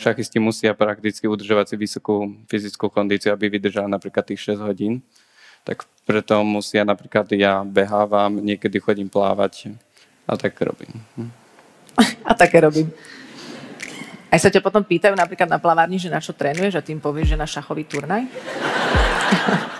šachisti musia prakticky udržovať si vysokú fyzickú kondíciu, aby vydržali napríklad tých 6 hodín. Tak preto musia napríklad ja behávam, niekedy chodím plávať a tak robím. A také robím. Aj sa ťa potom pýtajú napríklad na plavárni, že na čo trénuješ a tým povieš, že na šachový turnaj?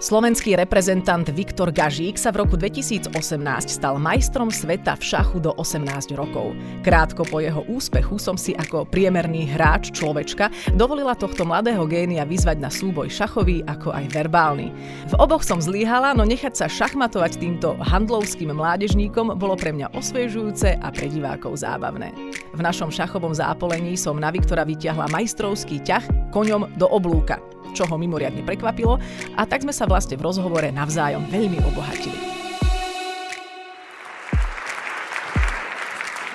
Slovenský reprezentant Viktor Gažík sa v roku 2018 stal majstrom sveta v šachu do 18 rokov. Krátko po jeho úspechu som si ako priemerný hráč človečka dovolila tohto mladého génia vyzvať na súboj šachový ako aj verbálny. V oboch som zlíhala, no nechať sa šachmatovať týmto handlovským mládežníkom bolo pre mňa osviežujúce a pre divákov zábavné. V našom šachovom zápolení som na Viktora vyťahla majstrovský ťah koňom do oblúka čo ho mimoriadne prekvapilo a tak sme sa vlastne v rozhovore navzájom veľmi obohatili.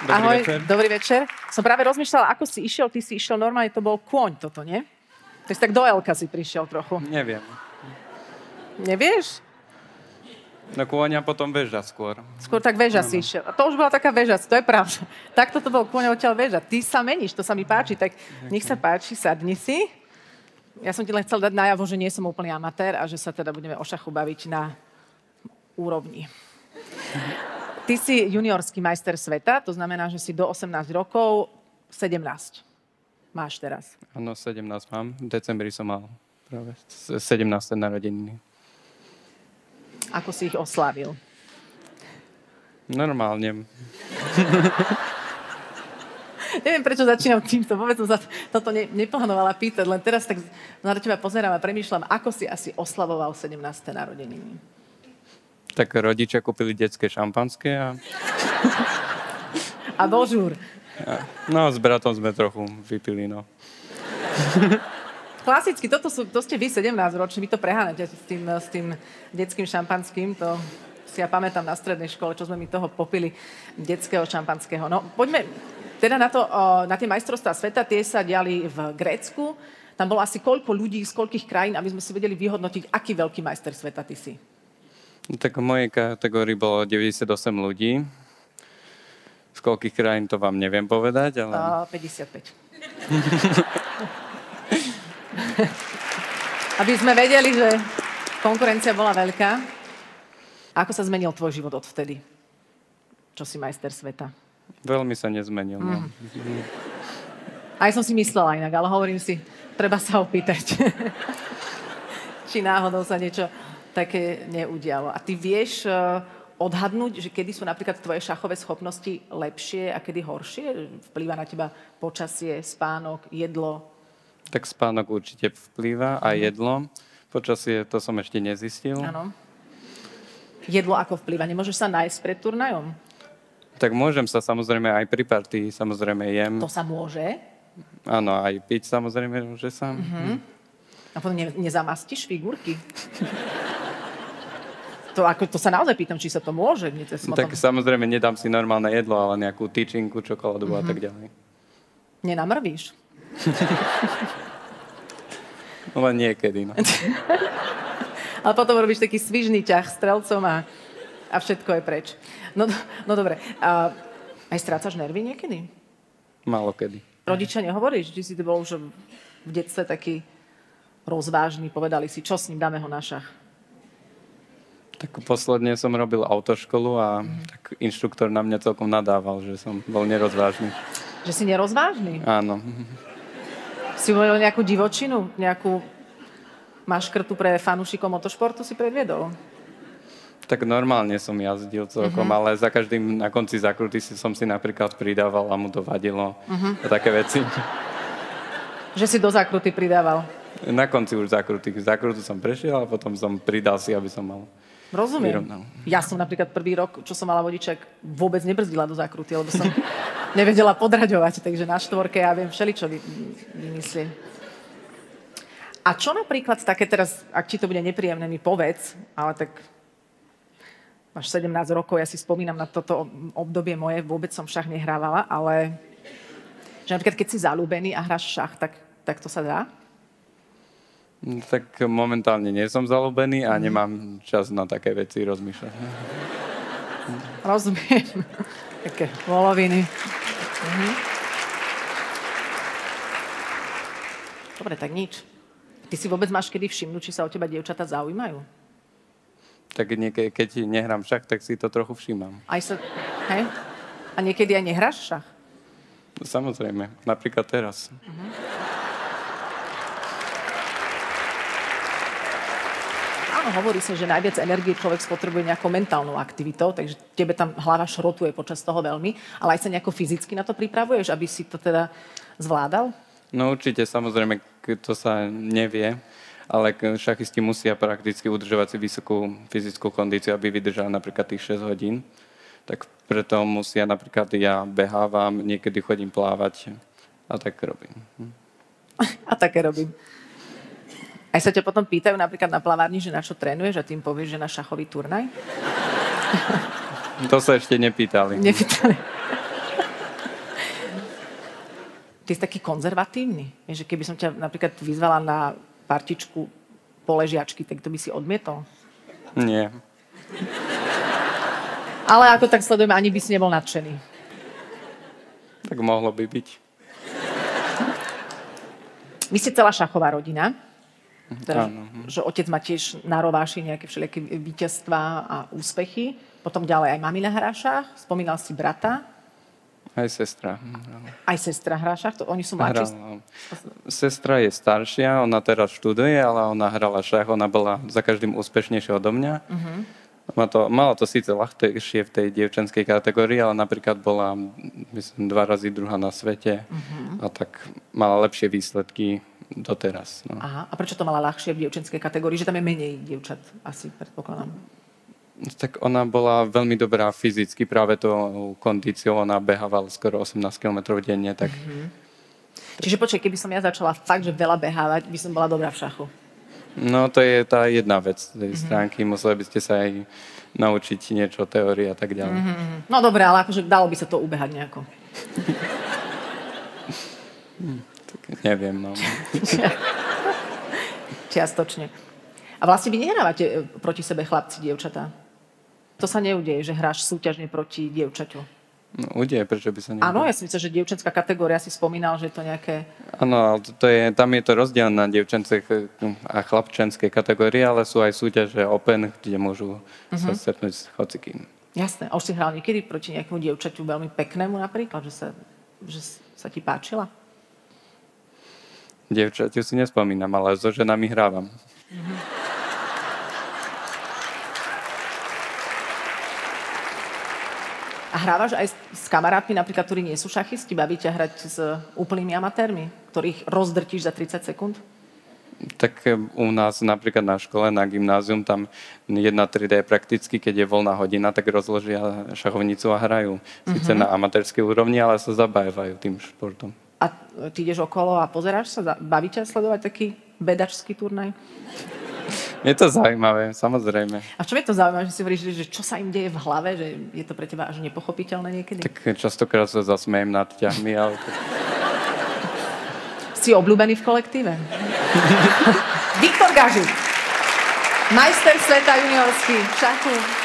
Dobrý Ahoj, večer. dobrý večer. Som práve rozmýšľala, ako si išiel, ty si išiel normálne, to bol kôň toto, nie? To si tak do Elka si prišiel trochu. Neviem. Nevieš? No kôňa potom beža skôr. Skôr tak väža si išiel. A to už bola taká väža, to je pravda. Takto to bol kôň odtiaľ väža. Ty sa meníš, to sa mi páči, tak nech sa páči, sadni si. Ja som ti len chcel dať najavo, že nie som úplný amatér a že sa teda budeme o šachu baviť na úrovni. Ty si juniorský majster sveta, to znamená, že si do 18 rokov 17 máš teraz. Áno, 17 mám. V decembri som mal práve 17. narodeniny. Ako si ich oslávil? Normálne. Neviem, prečo začínam týmto. Vôbec som sa toto ne, neplánovala pýtať, len teraz tak na teba pozerám a premýšľam, ako si asi oslavoval 17. narodeniny. Tak rodičia kúpili detské šampanské a, A a no s bratom sme trochu vypili, no. Klasicky, toto sú, to ste vy 17 roční, vy to preháňate s tým, s tým detským šampanským, to si ja pamätám na strednej škole, čo sme mi toho popili detského šampanského. No, poďme teda na, to, na tie majstrovstvá sveta, tie sa diali v Grécku. Tam bolo asi koľko ľudí z koľkých krajín, aby sme si vedeli vyhodnotiť, aký veľký majster sveta ty si. Tak v mojej kategórii bolo 98 ľudí. Z koľkých krajín to vám neviem povedať, ale... Uh, 55. Aby sme vedeli, že konkurencia bola veľká. Ako sa zmenil tvoj život odvtedy? Čo si majster sveta? Veľmi sa nezmenil. No. Aj som si myslela inak, ale hovorím si, treba sa opýtať. Či náhodou sa niečo také neudialo. A ty vieš uh, odhadnúť, že kedy sú napríklad tvoje šachové schopnosti lepšie a kedy horšie? Vplýva na teba počasie, spánok, jedlo? Tak spánok určite vplýva a jedlo. Počasie to som ešte nezistil. Áno. Jedlo ako vplýva? Nemôžeš sa nájsť pred turnajom? Tak môžem sa samozrejme aj pri partii, samozrejme jem. To sa môže. Áno, aj piť samozrejme, že sa. A potom ne, nezamastíš figurky. to, ako, to sa naozaj pýtam, či sa to môže. Mne to Tak tom- samozrejme nedám si normálne jedlo, ale nejakú tyčinku, čokoládu a tak ďalej. Nenamrvíš. No len niekedy, no. Ale potom robíš taký svižný ťah strelcom a, a všetko je preč. No, no dobre. A, aj strácaš nervy niekedy? Málo kedy. Rodičia nehovoríš, či si ty bol už v detstve taký rozvážny, povedali si, čo s ním, dáme ho na šach. Tak posledne som robil autoškolu a tak inštruktor na mňa celkom nadával, že som bol nerozvážny. Že si nerozvážny? Áno. Si uvedol nejakú divočinu, nejakú maškrtu pre fanúšikov motošportu si predviedol? Tak normálne som jazdil celkom, ale za každým na konci zakruty si som si napríklad pridával a mu to vadilo. A také veci. Že si do zákruty pridával. Na konci už zakruty. Zakrutu som prešiel a potom som pridal si, aby som mal Rozumiem. Vyrovnal. Ja som napríklad prvý rok, čo som mala vodiček, vôbec nebrzdila do zákruty, lebo som nevedela podraďovať, takže na štvorke ja viem všeličo vy, vymyslieť. A čo napríklad také teraz, ak ti to bude nepríjemné, mi povedz, ale tak máš 17 rokov, ja si spomínam na toto obdobie moje, vôbec som šach nehrávala, ale že napríklad keď si zalúbený a hráš šach, tak, tak to sa dá? No, tak momentálne nie som zalúbený a nemám čas na také veci rozmýšľať. Rozumiem. Také voloviny. Mhm. Dobre, tak nič. Ty si vôbec máš kedy všimnúť, či sa o teba dievčatá zaujímajú? Tak niekedy, keď nehrám šach, tak si to trochu všímam. Aj sa... Hej? A niekedy aj nehráš šach? No, samozrejme, napríklad teraz. Áno, hovorí sa, že najviac energie človek spotrebuje nejakou mentálnou aktivitou, takže tebe tam hlava šrotuje počas toho veľmi, ale aj sa nejako fyzicky na to pripravuješ, aby si to teda zvládal? No určite, samozrejme, to sa nevie, ale šachisti musia prakticky udržovať si vysokú fyzickú kondíciu, aby vydržali napríklad tých 6 hodín. Tak preto musia napríklad ja behávam, niekedy chodím plávať a tak robím. A také robím. Aj sa ťa potom pýtajú napríklad na plavárni, že na čo trénuješ a tým povieš, že na šachový turnaj? To sa ešte nepýtali. Nepýtali. Ty si taký konzervatívny. Vieš, že keby som ťa napríklad vyzvala na partičku poležiačky, tak to by si odmietol. Nie. Ale ako tak sledujeme, ani by si nebol nadšený. Tak mohlo by byť. Vy ste celá šachová rodina. Teda, Áno. že otec má tiež na rováši nejaké všelijaké víťazstvá a úspechy. Potom ďalej aj mami na hrášach. Spomínal si brata. Aj sestra. Aj sestra hrášach. To, oni sú mladší. Hrala. Sestra je staršia, ona teraz študuje, ale ona hrala šach, ona bola za každým úspešnejšia odo mňa. Uh-huh. Má to, mala to síce ľahšie v tej dievčenskej kategórii, ale napríklad bola, myslím, dva razy druhá na svete uh-huh. a tak mala lepšie výsledky doteraz. No. Aha. A prečo to mala ľahšie v dievčenskej kategórii? Že tam je menej dievčat, asi predpokladám. Tak ona bola veľmi dobrá fyzicky, práve tou kondíciou, ona behávala skoro 18 km denne, tak Čiže počkaj, keby som ja začala fakt, že veľa behávať, by som bola dobrá v šachu. no to je tá jedna vec tej stránky, museli by ste sa aj naučiť niečo o teórii a tak ďalej. No dobre, ale akože dalo by sa to ubehať nejako. Tak neviem, no. Čiastočne. A vlastne vy nehrávate e, proti sebe chlapci, dievčatá. To sa neudeje, že hráš súťažne proti dievčaťu. no udeje, prečo by sa nevedel. Áno, ja si myslím, že dievčenská kategória si spomínal, že to nejaké... Áno, ale to, je, tam je to rozdiel na dievčenské a chlapčenské kategórie, ale sú aj súťaže Open, kde môžu sa stretnúť s hocikým. Jasné. A už si hral niekedy proti nejakému dievčaťu veľmi peknému napríklad, že sa, že sa ti páčila? Dievčatiu si nespomínam, ale so ženami hrávam. A hrávaš aj s, kamarátmi, napríklad, ktorí nie sú šachisti? Baví ťa hrať s úplnými amatérmi, ktorých rozdrtíš za 30 sekúnd? Tak e, u nás napríklad na škole, na gymnázium, tam jedna trieda je prakticky, keď je voľná hodina, tak rozložia šachovnicu a hrajú. Sice na amatérskej úrovni, ale sa zabávajú tým športom. A ty ideš okolo a pozeráš sa? Baví ťa sledovať taký bedačský turnaj? Je to zaujímavé, samozrejme. A v čom je to zaujímavé, že si hovoríš, že čo sa im deje v hlave, že je to pre teba až nepochopiteľné niekedy? Tak častokrát sa zasmejem nad ťahmi, ale tak... Si obľúbený v kolektíve? Viktor Gažik, majster sveta juniorský, šachu.